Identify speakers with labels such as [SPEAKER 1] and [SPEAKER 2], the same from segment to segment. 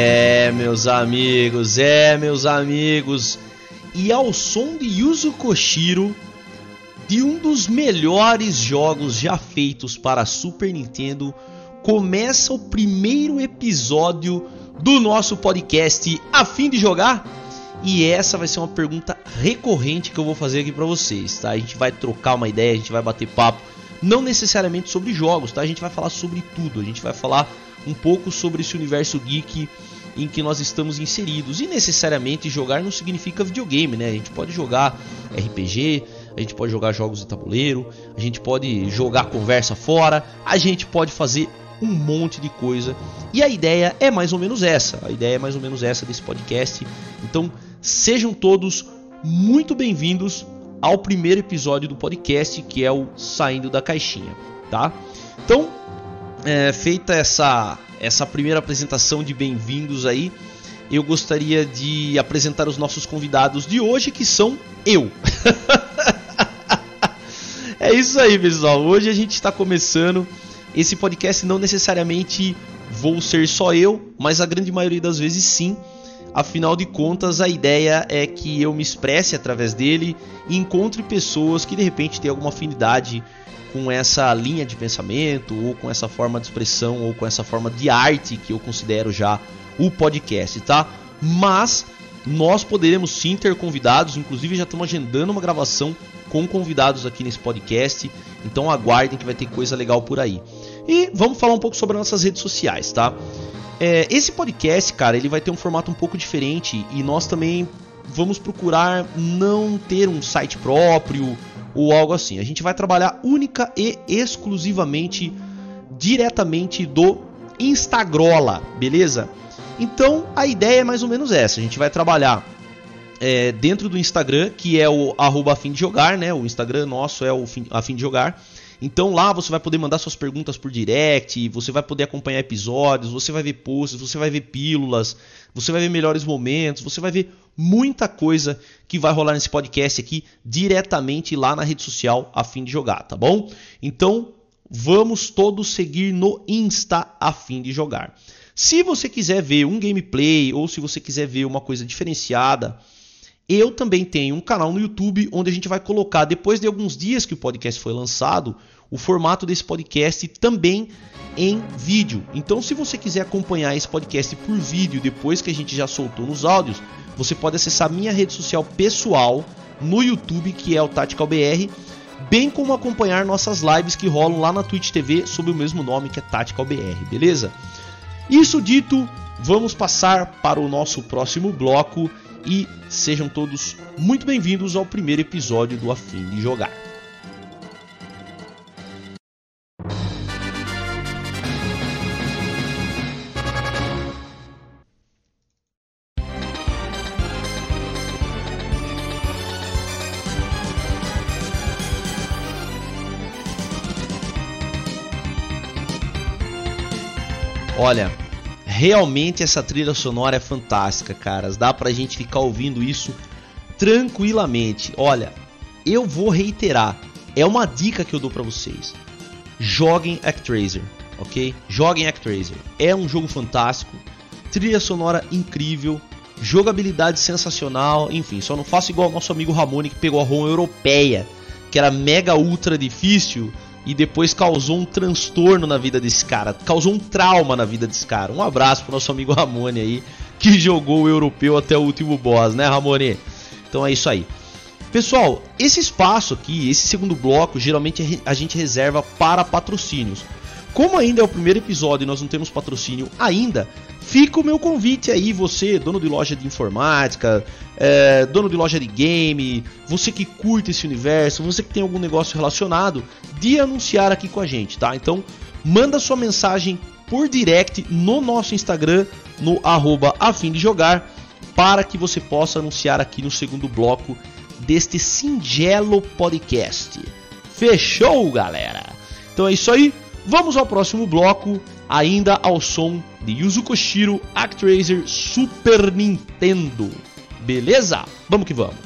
[SPEAKER 1] É, meus amigos, é, meus amigos. E ao som de Yuzo Koshiro, de um dos melhores jogos já feitos para Super Nintendo, começa o primeiro episódio do nosso podcast A fim de jogar? E essa vai ser uma pergunta recorrente que eu vou fazer aqui para vocês, tá? A gente vai trocar uma ideia, a gente vai bater papo, não necessariamente sobre jogos, tá? A gente vai falar sobre tudo, a gente vai falar um pouco sobre esse universo geek em que nós estamos inseridos. E necessariamente jogar não significa videogame, né? A gente pode jogar RPG, a gente pode jogar jogos de tabuleiro, a gente pode jogar conversa fora, a gente pode fazer um monte de coisa. E a ideia é mais ou menos essa. A ideia é mais ou menos essa desse podcast. Então, sejam todos muito bem-vindos ao primeiro episódio do podcast, que é o Saindo da Caixinha, tá? Então, é, feita essa, essa primeira apresentação de bem-vindos aí, eu gostaria de apresentar os nossos convidados de hoje, que são eu. é isso aí, pessoal. Hoje a gente está começando esse podcast. Não necessariamente vou ser só eu, mas a grande maioria das vezes sim. Afinal de contas, a ideia é que eu me expresse através dele e encontre pessoas que de repente têm alguma afinidade com essa linha de pensamento, ou com essa forma de expressão, ou com essa forma de arte que eu considero já o podcast, tá? Mas nós poderemos sim ter convidados, inclusive já estamos agendando uma gravação com convidados aqui nesse podcast, então aguardem que vai ter coisa legal por aí. E vamos falar um pouco sobre nossas redes sociais, tá? É, esse podcast, cara, ele vai ter um formato um pouco diferente e nós também vamos procurar não ter um site próprio ou algo assim. A gente vai trabalhar única e exclusivamente diretamente do Instagrola, beleza? Então a ideia é mais ou menos essa. A gente vai trabalhar é, dentro do Instagram, que é o arroba afim de jogar, né? O Instagram nosso é o afim de jogar. Então lá você vai poder mandar suas perguntas por direct, você vai poder acompanhar episódios, você vai ver posts, você vai ver pílulas, você vai ver melhores momentos, você vai ver muita coisa que vai rolar nesse podcast aqui diretamente lá na rede social a fim de jogar, tá bom? Então vamos todos seguir no Insta a fim de jogar. Se você quiser ver um gameplay ou se você quiser ver uma coisa diferenciada, eu também tenho um canal no YouTube onde a gente vai colocar, depois de alguns dias que o podcast foi lançado, o formato desse podcast também em vídeo. Então, se você quiser acompanhar esse podcast por vídeo depois que a gente já soltou nos áudios, você pode acessar minha rede social pessoal no YouTube, que é o Tactical BR, bem como acompanhar nossas lives que rolam lá na Twitch TV sob o mesmo nome que é Tactical BR, beleza? Isso dito, vamos passar para o nosso próximo bloco e sejam todos muito bem-vindos ao primeiro episódio do Afim de Jogar. Olha, realmente essa trilha sonora é fantástica, caras. Dá pra gente ficar ouvindo isso tranquilamente. Olha, eu vou reiterar. É uma dica que eu dou para vocês. Joguem Actraiser, ok? Joguem Actraiser. É um jogo fantástico, trilha sonora incrível, jogabilidade sensacional. Enfim, só não faço igual o nosso amigo Ramone que pegou a ROM europeia, que era mega ultra difícil e depois causou um transtorno na vida desse cara, causou um trauma na vida desse cara. Um abraço pro nosso amigo Ramone aí, que jogou o europeu até o último boss, né, Ramone? Então é isso aí. Pessoal, esse espaço aqui, esse segundo bloco, geralmente a gente reserva para patrocínios. Como ainda é o primeiro episódio e nós não temos patrocínio ainda, fica o meu convite aí, você, dono de loja de informática, é, dono de loja de game, você que curte esse universo, você que tem algum negócio relacionado, de anunciar aqui com a gente, tá? Então, manda sua mensagem por direct no nosso Instagram, no arroba afim de jogar, para que você possa anunciar aqui no segundo bloco deste singelo podcast. Fechou, galera? Então é isso aí. Vamos ao próximo bloco, ainda ao som de Yuzo Koshiro Actraiser Super Nintendo. Beleza? Vamos que vamos.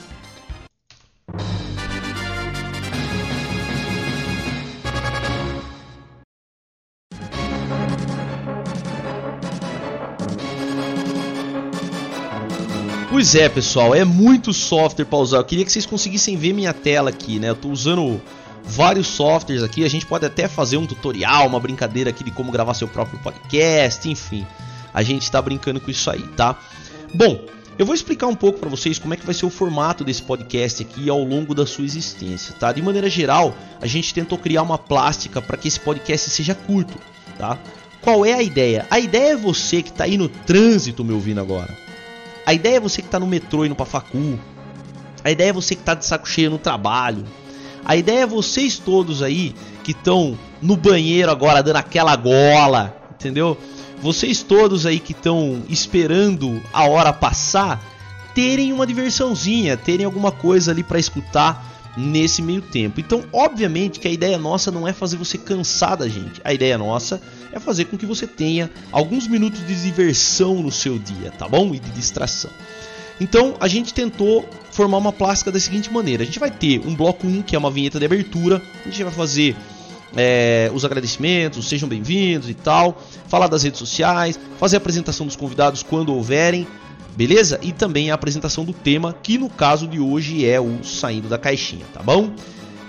[SPEAKER 1] Pois é, pessoal, é muito software para usar. Eu queria que vocês conseguissem ver minha tela aqui, né? Eu tô usando vários softwares aqui. A gente pode até fazer um tutorial, uma brincadeira aqui de como gravar seu próprio podcast, enfim. A gente está brincando com isso aí, tá? Bom, eu vou explicar um pouco para vocês como é que vai ser o formato desse podcast aqui ao longo da sua existência, tá? De maneira geral, a gente tentou criar uma plástica para que esse podcast seja curto, tá? Qual é a ideia? A ideia é você que está aí no trânsito me ouvindo agora. A ideia é você que está no metrô indo pra facu. A ideia é você que está de saco cheio no trabalho. A ideia é vocês todos aí que estão no banheiro agora dando aquela gola, entendeu? Vocês todos aí que estão esperando a hora passar, terem uma diversãozinha, terem alguma coisa ali para escutar nesse meio tempo. Então, obviamente que a ideia nossa não é fazer você cansar da gente. A ideia nossa é fazer com que você tenha alguns minutos de diversão no seu dia, tá bom? E de distração. Então, a gente tentou formar uma plástica da seguinte maneira: a gente vai ter um bloco 1, que é uma vinheta de abertura, a gente vai fazer é, os agradecimentos, sejam bem-vindos e tal, falar das redes sociais, fazer a apresentação dos convidados quando houverem, beleza? E também a apresentação do tema, que no caso de hoje é o saindo da caixinha, tá bom?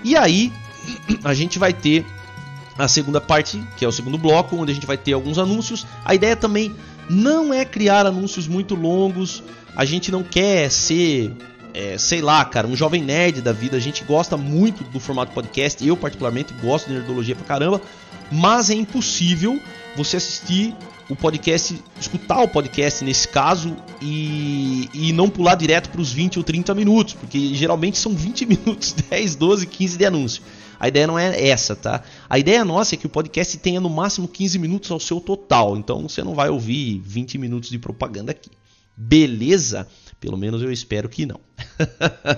[SPEAKER 1] E aí a gente vai ter a segunda parte, que é o segundo bloco, onde a gente vai ter alguns anúncios. A ideia também não é criar anúncios muito longos. A gente não quer ser, é, sei lá, cara, um jovem nerd da vida. A gente gosta muito do formato podcast. Eu, particularmente, gosto de nerdologia pra caramba. Mas é impossível você assistir o podcast, escutar o podcast nesse caso e, e não pular direto para os 20 ou 30 minutos, porque geralmente são 20 minutos, 10, 12, 15 de anúncio. A ideia não é essa, tá? A ideia nossa é que o podcast tenha no máximo 15 minutos ao seu total, então você não vai ouvir 20 minutos de propaganda aqui. Beleza? Pelo menos eu espero que não.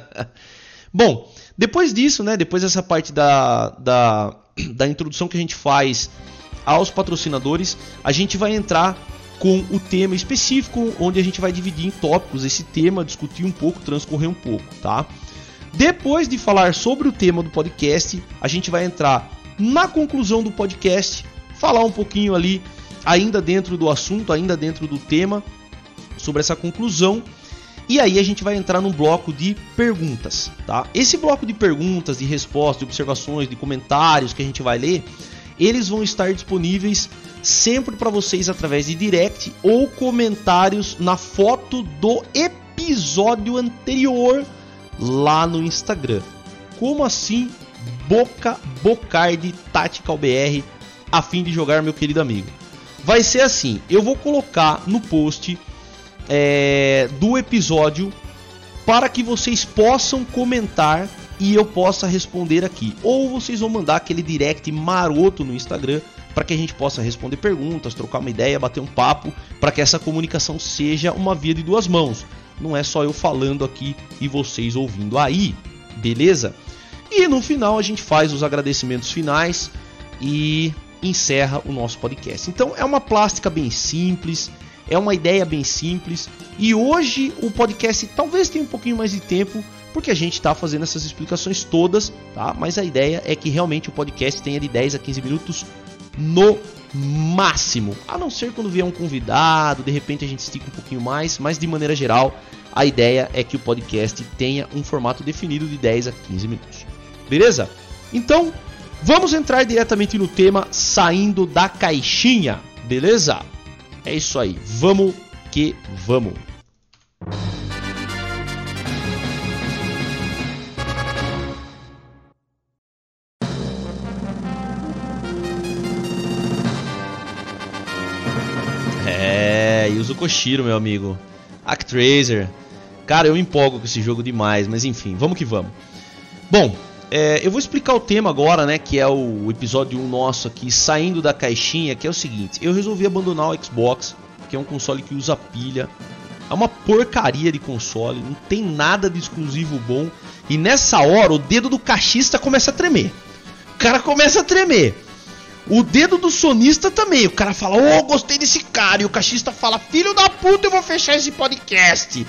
[SPEAKER 1] Bom, depois disso, né? Depois dessa parte da, da, da introdução que a gente faz aos patrocinadores, a gente vai entrar com o tema específico, onde a gente vai dividir em tópicos esse tema, discutir um pouco, transcorrer um pouco, tá? Depois de falar sobre o tema do podcast, a gente vai entrar na conclusão do podcast, falar um pouquinho ali, ainda dentro do assunto, ainda dentro do tema, sobre essa conclusão. E aí a gente vai entrar num bloco de perguntas, tá? Esse bloco de perguntas, de respostas, de observações, de comentários que a gente vai ler, eles vão estar disponíveis sempre para vocês através de direct ou comentários na foto do episódio anterior lá no Instagram. Como assim? Boca Bocardi Tactical BR a fim de jogar, meu querido amigo. Vai ser assim: eu vou colocar no post é, do episódio para que vocês possam comentar e eu possa responder aqui. Ou vocês vão mandar aquele direct maroto no Instagram para que a gente possa responder perguntas, trocar uma ideia, bater um papo, para que essa comunicação seja uma via de duas mãos não é só eu falando aqui e vocês ouvindo aí, beleza? E no final a gente faz os agradecimentos finais e encerra o nosso podcast. Então é uma plástica bem simples, é uma ideia bem simples e hoje o podcast talvez tenha um pouquinho mais de tempo porque a gente está fazendo essas explicações todas, tá? Mas a ideia é que realmente o podcast tenha de 10 a 15 minutos no máximo. A não ser quando vier um convidado, de repente a gente estica um pouquinho mais, mas de maneira geral, a ideia é que o podcast tenha um formato definido de 10 a 15 minutos. Beleza? Então, vamos entrar diretamente no tema saindo da caixinha, beleza? É isso aí, vamos que vamos. Yuzo Koshiro, meu amigo. Actraiser. Cara, eu empolgo com esse jogo demais, mas enfim, vamos que vamos. Bom, é, eu vou explicar o tema agora, né? Que é o episódio 1 nosso aqui, saindo da caixinha, que é o seguinte: eu resolvi abandonar o Xbox, que é um console que usa pilha. É uma porcaria de console, não tem nada de exclusivo bom. E nessa hora o dedo do cachista começa a tremer. O cara começa a tremer. O dedo do sonista também. O cara fala, oh, gostei desse cara. E o cachista fala, filho da puta, eu vou fechar esse podcast.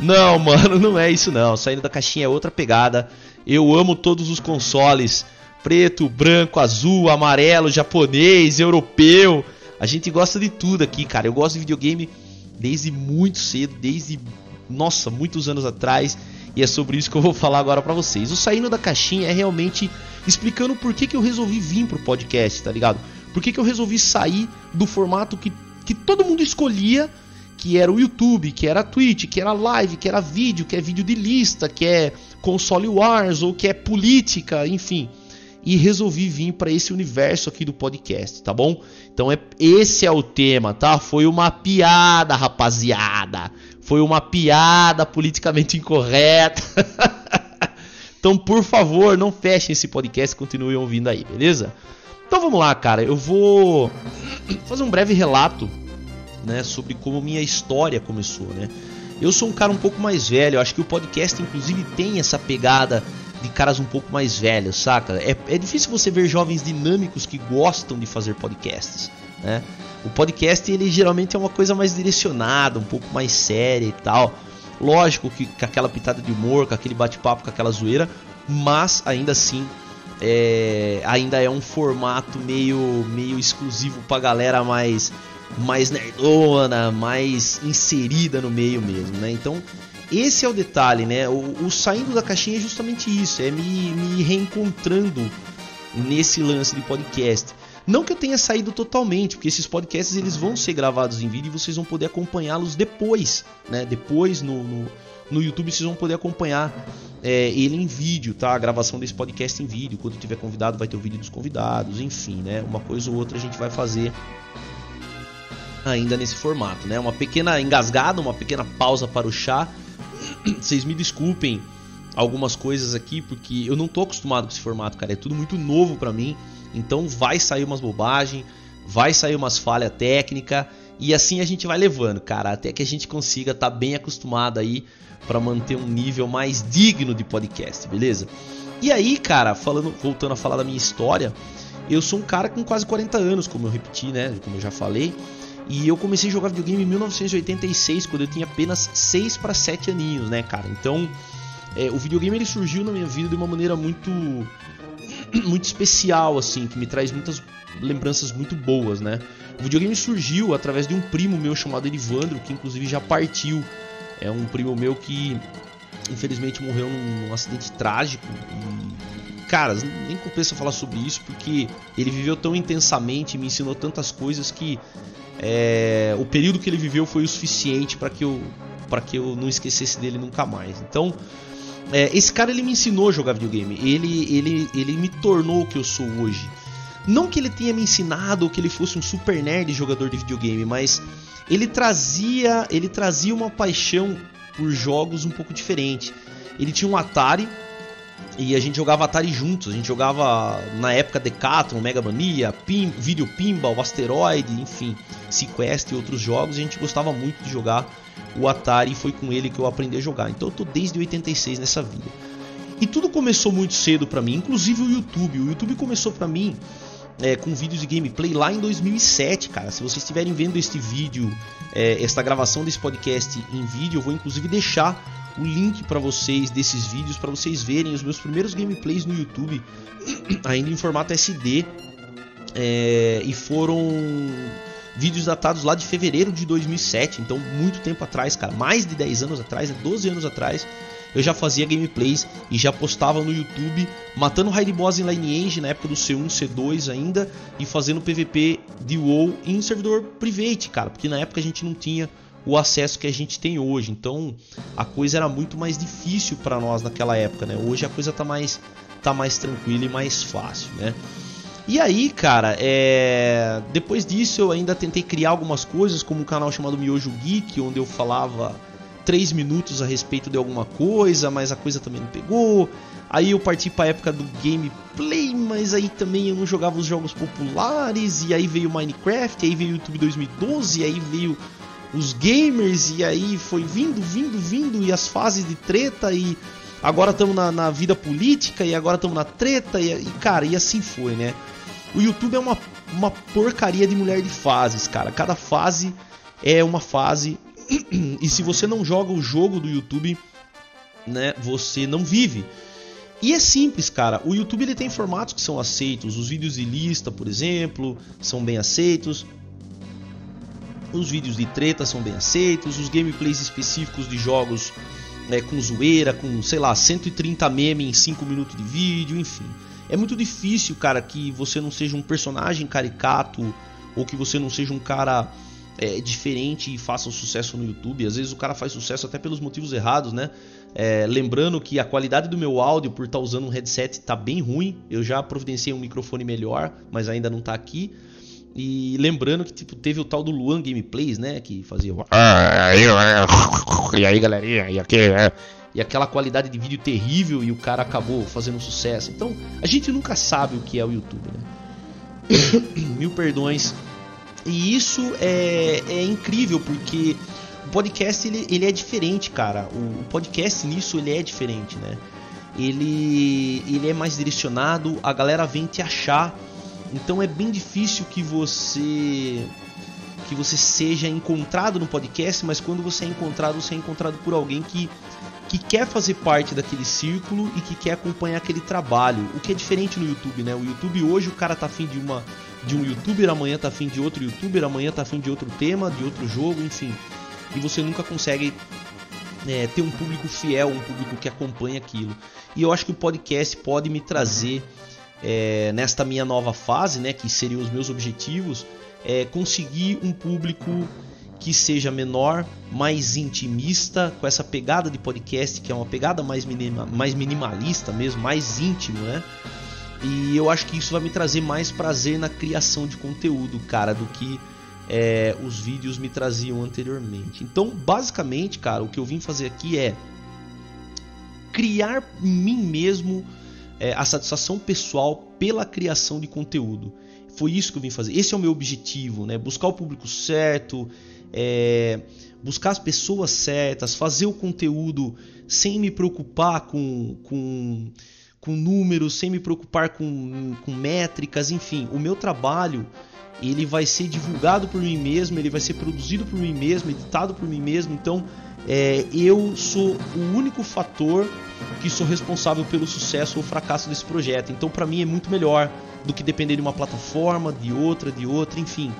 [SPEAKER 1] Não, mano, não é isso não. Saindo da caixinha é outra pegada. Eu amo todos os consoles. Preto, branco, azul, amarelo, japonês, europeu. A gente gosta de tudo aqui, cara. Eu gosto de videogame desde muito cedo, desde nossa, muitos anos atrás. E é sobre isso que eu vou falar agora para vocês. O Saindo da Caixinha é realmente explicando por que, que eu resolvi vir pro podcast, tá ligado? Por que, que eu resolvi sair do formato que, que todo mundo escolhia, que era o YouTube, que era a Twitch, que era live, que era vídeo, que é vídeo de lista, que é console wars ou que é política, enfim. E resolvi vir para esse universo aqui do podcast, tá bom? Então é esse é o tema, tá? Foi uma piada, rapaziada. Foi uma piada politicamente incorreta. então, por favor, não fechem esse podcast, continuem ouvindo aí, beleza? Então vamos lá, cara. Eu vou fazer um breve relato, né, sobre como minha história começou, né? Eu sou um cara um pouco mais velho, acho que o podcast inclusive tem essa pegada de caras um pouco mais velhos, saca? É, é difícil você ver jovens dinâmicos que gostam de fazer podcasts, né? O podcast ele geralmente é uma coisa mais direcionada, um pouco mais séria e tal. Lógico que com aquela pitada de humor, com aquele bate-papo, com aquela zoeira, mas ainda assim é, ainda é um formato meio, meio exclusivo pra galera mais, mais nerdona, mais inserida no meio mesmo, né? Então, esse é o detalhe, né? O, o saindo da caixinha é justamente isso, é me, me reencontrando nesse lance de podcast. Não que eu tenha saído totalmente, porque esses podcasts eles vão ser gravados em vídeo e vocês vão poder acompanhá-los depois, né? Depois no, no, no, YouTube vocês vão poder acompanhar é, ele em vídeo, tá? A gravação desse podcast em vídeo. Quando tiver convidado vai ter o vídeo dos convidados, enfim, né? Uma coisa ou outra a gente vai fazer ainda nesse formato, né? Uma pequena engasgada, uma pequena pausa para o chá. Vocês me desculpem algumas coisas aqui, porque eu não tô acostumado com esse formato, cara. É tudo muito novo para mim. Então vai sair umas bobagens, vai sair umas falhas técnicas e assim a gente vai levando, cara, até que a gente consiga estar tá bem acostumado aí para manter um nível mais digno de podcast, beleza? E aí, cara, falando, voltando a falar da minha história, eu sou um cara com quase 40 anos, como eu repeti, né, como eu já falei. E eu comecei a jogar videogame em 1986, quando eu tinha apenas 6 para 7 aninhos, né, cara? Então, é, o videogame ele surgiu na minha vida de uma maneira muito muito especial, assim, que me traz muitas lembranças muito boas, né? O videogame surgiu através de um primo meu chamado Erivandro, que inclusive já partiu. É um primo meu que infelizmente morreu num, acidente trágico. E, cara, nem compensa falar sobre isso porque ele viveu tão intensamente me ensinou tantas coisas que é, o período que ele viveu foi o suficiente para que eu para que eu não esquecesse dele nunca mais. Então, é, esse cara ele me ensinou a jogar videogame. Ele, ele, ele me tornou o que eu sou hoje. Não que ele tenha me ensinado ou que ele fosse um super nerd jogador de videogame, mas ele trazia, ele trazia uma paixão por jogos um pouco diferente. Ele tinha um Atari e a gente jogava Atari juntos. A gente jogava na época Decathlon, Mega Mania, Pin, Video Pinball, Asteroid, enfim, Sequest e outros jogos. A gente gostava muito de jogar o Atari e foi com ele que eu aprendi a jogar. Então eu tô desde 86 nessa vida. E tudo começou muito cedo para mim, inclusive o YouTube. O YouTube começou para mim é, com vídeos de gameplay lá em 2007, cara. Se vocês estiverem vendo este vídeo, é, esta gravação desse podcast em vídeo, eu vou inclusive deixar o link para vocês desses vídeos para vocês verem os meus primeiros gameplays no YouTube, ainda em formato SD. É, e foram vídeos datados lá de fevereiro de 2007, então muito tempo atrás, cara, mais de 10 anos atrás, 12 anos atrás, eu já fazia gameplays e já postava no YouTube, matando raid boss em Lineage na época do C1, C2 ainda, e fazendo PVP de WoW em servidor private, cara, porque na época a gente não tinha o acesso que a gente tem hoje. Então, a coisa era muito mais difícil para nós naquela época, né? Hoje a coisa tá mais tá mais tranquila e mais fácil, né? E aí, cara, é... depois disso eu ainda tentei criar algumas coisas, como um canal chamado Miojo Geek, onde eu falava 3 minutos a respeito de alguma coisa, mas a coisa também não pegou. Aí eu parti para a época do gameplay, mas aí também eu não jogava os jogos populares, e aí veio Minecraft, aí veio YouTube 2012, aí veio os gamers, e aí foi vindo, vindo, vindo, e as fases de treta, e agora estamos na, na, vida política, e agora estamos na treta, e, e cara, e assim foi, né? O YouTube é uma, uma porcaria de mulher de fases, cara. Cada fase é uma fase. e se você não joga o jogo do YouTube, né, você não vive. E é simples, cara. O YouTube ele tem formatos que são aceitos. Os vídeos de lista, por exemplo, são bem aceitos. Os vídeos de treta são bem aceitos, os gameplays específicos de jogos né, com zoeira, com, sei lá, 130 memes em 5 minutos de vídeo, enfim. É muito difícil, cara, que você não seja um personagem caricato ou que você não seja um cara é, diferente e faça um sucesso no YouTube. Às vezes o cara faz sucesso até pelos motivos errados, né? É, lembrando que a qualidade do meu áudio por estar tá usando um headset tá bem ruim. Eu já providenciei um microfone melhor, mas ainda não tá aqui. E lembrando que tipo, teve o tal do Luan Gameplays, né? Que fazia. Ah, e aí, galerinha, e aqui, é. E aquela qualidade de vídeo terrível e o cara acabou fazendo sucesso. Então, a gente nunca sabe o que é o YouTube, né? Mil perdões. E isso é, é incrível porque o podcast ele, ele é diferente, cara. O, o podcast nisso ele é diferente, né? Ele, ele é mais direcionado, a galera vem te achar então é bem difícil que você que você seja encontrado no podcast, mas quando você é encontrado, você é encontrado por alguém que que quer fazer parte daquele círculo e que quer acompanhar aquele trabalho. O que é diferente no YouTube, né? O YouTube hoje o cara tá afim de uma de um youtuber, amanhã tá afim de outro youtuber, amanhã tá afim de outro tema, de outro jogo, enfim. E você nunca consegue é, ter um público fiel, um público que acompanha aquilo. E eu acho que o podcast pode me trazer é, nesta minha nova fase, né, que seriam os meus objetivos, é conseguir um público que seja menor, mais intimista, com essa pegada de podcast, que é uma pegada mais, minima, mais minimalista mesmo, mais íntimo, né? E eu acho que isso vai me trazer mais prazer na criação de conteúdo, cara, do que é, os vídeos me traziam anteriormente. Então, basicamente, cara, o que eu vim fazer aqui é criar em mim mesmo é, a satisfação pessoal pela criação de conteúdo. Foi isso que eu vim fazer. Esse é o meu objetivo, né? Buscar o público certo, é, buscar as pessoas certas, fazer o conteúdo sem me preocupar com, com, com números, sem me preocupar com, com métricas, enfim. O meu trabalho ele vai ser divulgado por mim mesmo, ele vai ser produzido por mim mesmo, editado por mim mesmo. Então é, eu sou o único fator que sou responsável pelo sucesso ou fracasso desse projeto. Então, para mim é muito melhor do que depender de uma plataforma, de outra, de outra, enfim.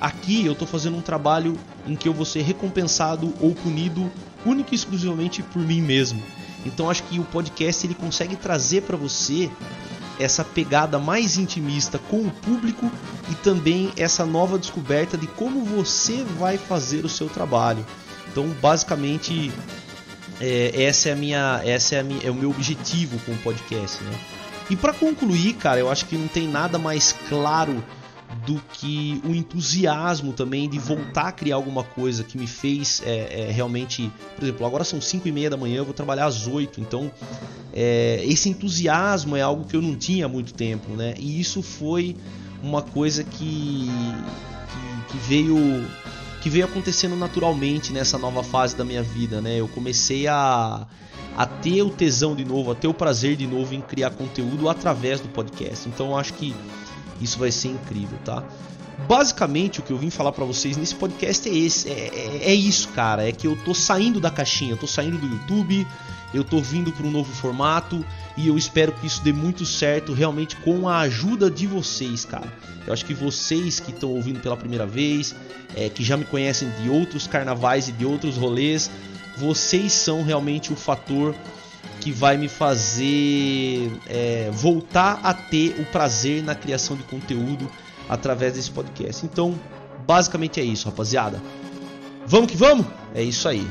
[SPEAKER 1] Aqui eu estou fazendo um trabalho em que eu vou ser recompensado ou punido única e exclusivamente por mim mesmo. Então acho que o podcast ele consegue trazer para você essa pegada mais intimista com o público e também essa nova descoberta de como você vai fazer o seu trabalho. Então, basicamente, é, essa é a minha, essa é, minha, é o meu objetivo com o podcast, né? E para concluir, cara, eu acho que não tem nada mais claro do que o entusiasmo também de voltar a criar alguma coisa que me fez é, é, realmente. Por exemplo, agora são 5 e meia da manhã, eu vou trabalhar às 8, então é, esse entusiasmo é algo que eu não tinha há muito tempo, né? E isso foi uma coisa que, que, que veio que veio acontecendo naturalmente nessa nova fase da minha vida, né? Eu comecei a, a ter o tesão de novo, a ter o prazer de novo em criar conteúdo através do podcast. Então acho que isso vai ser incrível, tá? Basicamente o que eu vim falar para vocês nesse podcast é esse, é, é, é, isso, cara, é que eu tô saindo da caixinha, eu tô saindo do YouTube, eu tô vindo para um novo formato e eu espero que isso dê muito certo realmente com a ajuda de vocês, cara. Eu acho que vocês que estão ouvindo pela primeira vez, é, que já me conhecem de outros carnavais e de outros rolês, vocês são realmente o fator que vai me fazer é, voltar a ter o prazer na criação de conteúdo através desse podcast. Então, basicamente é isso, rapaziada. Vamos que vamos? É isso aí.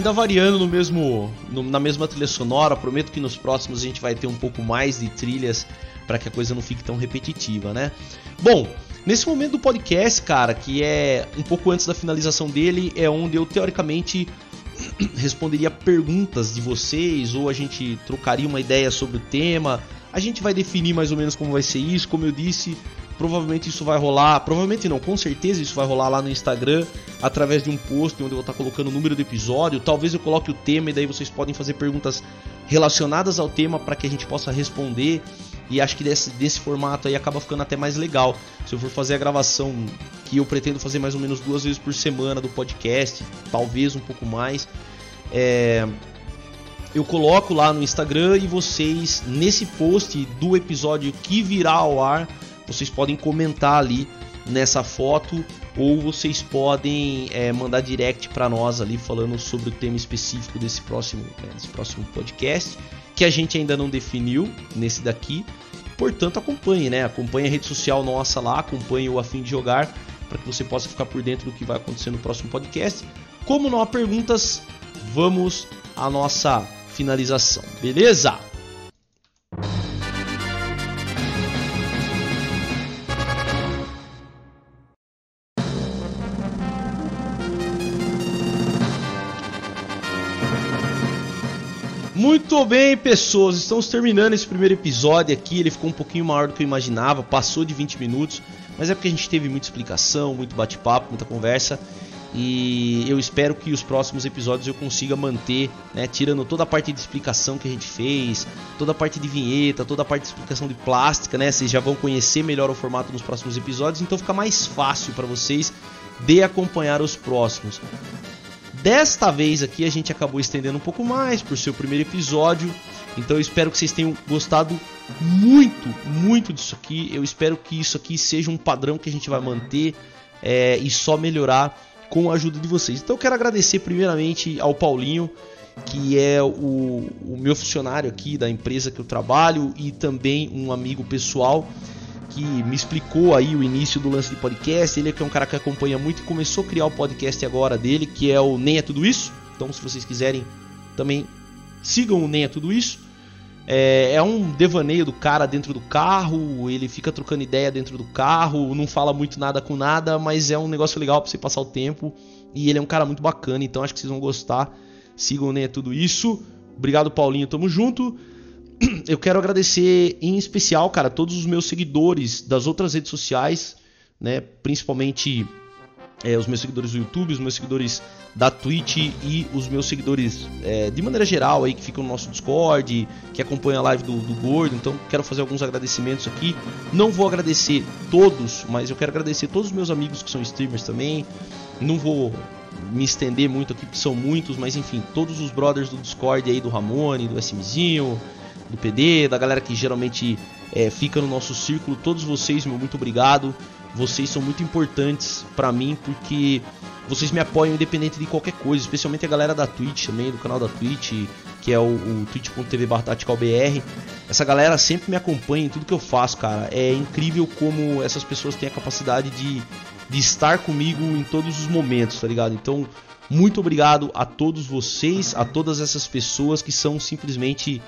[SPEAKER 1] Ainda variando no mesmo, no, na mesma trilha sonora, prometo que nos próximos a gente vai ter um pouco mais de trilhas para que a coisa não fique tão repetitiva, né? Bom, nesse momento do podcast, cara, que é um pouco antes da finalização dele, é onde eu teoricamente responderia perguntas de vocês ou a gente trocaria uma ideia sobre o tema. A gente vai definir mais ou menos como vai ser isso, como eu disse, Provavelmente isso vai rolar, provavelmente não, com certeza isso vai rolar lá no Instagram através de um post onde eu vou estar colocando o número do episódio. Talvez eu coloque o tema e daí vocês podem fazer perguntas relacionadas ao tema para que a gente possa responder e acho que desse, desse formato aí acaba ficando até mais legal. Se eu for fazer a gravação que eu pretendo fazer mais ou menos duas vezes por semana do podcast, talvez um pouco mais, é, eu coloco lá no Instagram e vocês, nesse post do episódio que virá ao ar, vocês podem comentar ali nessa foto ou vocês podem é, mandar direct para nós ali falando sobre o tema específico desse próximo, né, desse próximo podcast que a gente ainda não definiu nesse daqui. Portanto, acompanhe, né? Acompanhe a rede social nossa lá, acompanhe o Afim de Jogar para que você possa ficar por dentro do que vai acontecer no próximo podcast. Como não há perguntas, vamos à nossa finalização, beleza? Muito bem, pessoas, estamos terminando esse primeiro episódio aqui. Ele ficou um pouquinho maior do que eu imaginava, passou de 20 minutos, mas é porque a gente teve muita explicação, muito bate-papo, muita conversa. E eu espero que os próximos episódios eu consiga manter, né, tirando toda a parte de explicação que a gente fez, toda a parte de vinheta, toda a parte de explicação de plástica, né? Vocês já vão conhecer melhor o formato nos próximos episódios, então fica mais fácil para vocês de acompanhar os próximos. Desta vez aqui a gente acabou estendendo um pouco mais por seu primeiro episódio. Então eu espero que vocês tenham gostado muito, muito disso aqui. Eu espero que isso aqui seja um padrão que a gente vai manter é, e só melhorar com a ajuda de vocês. Então eu quero agradecer primeiramente ao Paulinho, que é o, o meu funcionário aqui da empresa que eu trabalho e também um amigo pessoal que me explicou aí o início do lance de podcast. Ele é que é um cara que acompanha muito e começou a criar o podcast agora dele, que é o Nem é Tudo Isso. Então, se vocês quiserem, também sigam o Nem é Tudo Isso. É, é, um devaneio do cara dentro do carro, ele fica trocando ideia dentro do carro, não fala muito nada com nada, mas é um negócio legal para você passar o tempo. E ele é um cara muito bacana, então acho que vocês vão gostar. Sigam o Nem é Tudo Isso. Obrigado, Paulinho, tamo junto eu quero agradecer em especial, cara, todos os meus seguidores das outras redes sociais, né? Principalmente é, os meus seguidores do YouTube, os meus seguidores da Twitch e os meus seguidores é, de maneira geral aí que ficam no nosso Discord, que acompanham a live do, do Gordo. Então quero fazer alguns agradecimentos aqui. Não vou agradecer todos, mas eu quero agradecer todos os meus amigos que são streamers também. Não vou me estender muito aqui, porque são muitos, mas enfim, todos os brothers do Discord aí do Ramone, do SMzinho, do PD, da galera que geralmente é, fica no nosso círculo. Todos vocês, meu muito obrigado. Vocês são muito importantes para mim porque vocês me apoiam independente de qualquer coisa, especialmente a galera da Twitch também, do canal da Twitch, que é o, o twitch.tv BR. Essa galera sempre me acompanha em tudo que eu faço, cara. É incrível como essas pessoas têm a capacidade de, de estar comigo em todos os momentos, tá ligado? Então, muito obrigado a todos vocês, a todas essas pessoas que são simplesmente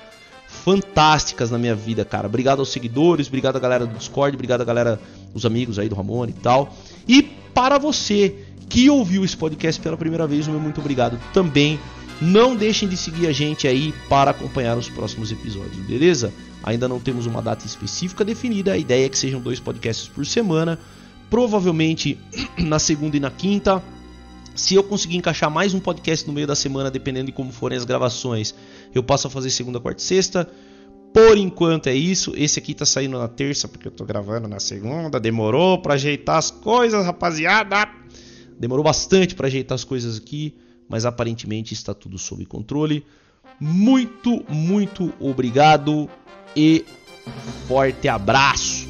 [SPEAKER 1] fantásticas na minha vida, cara. Obrigado aos seguidores, obrigado à galera do Discord, obrigado à galera, os amigos aí do Ramone e tal. E para você que ouviu esse podcast pela primeira vez, meu muito obrigado também. Não deixem de seguir a gente aí para acompanhar os próximos episódios, beleza? Ainda não temos uma data específica definida, a ideia é que sejam dois podcasts por semana, provavelmente na segunda e na quinta. Se eu conseguir encaixar mais um podcast no meio da semana, dependendo de como forem as gravações, eu passo a fazer segunda, quarta e sexta. Por enquanto é isso. Esse aqui tá saindo na terça, porque eu tô gravando na segunda. Demorou para ajeitar as coisas, rapaziada. Demorou bastante para ajeitar as coisas aqui, mas aparentemente está tudo sob controle. Muito, muito obrigado e forte abraço.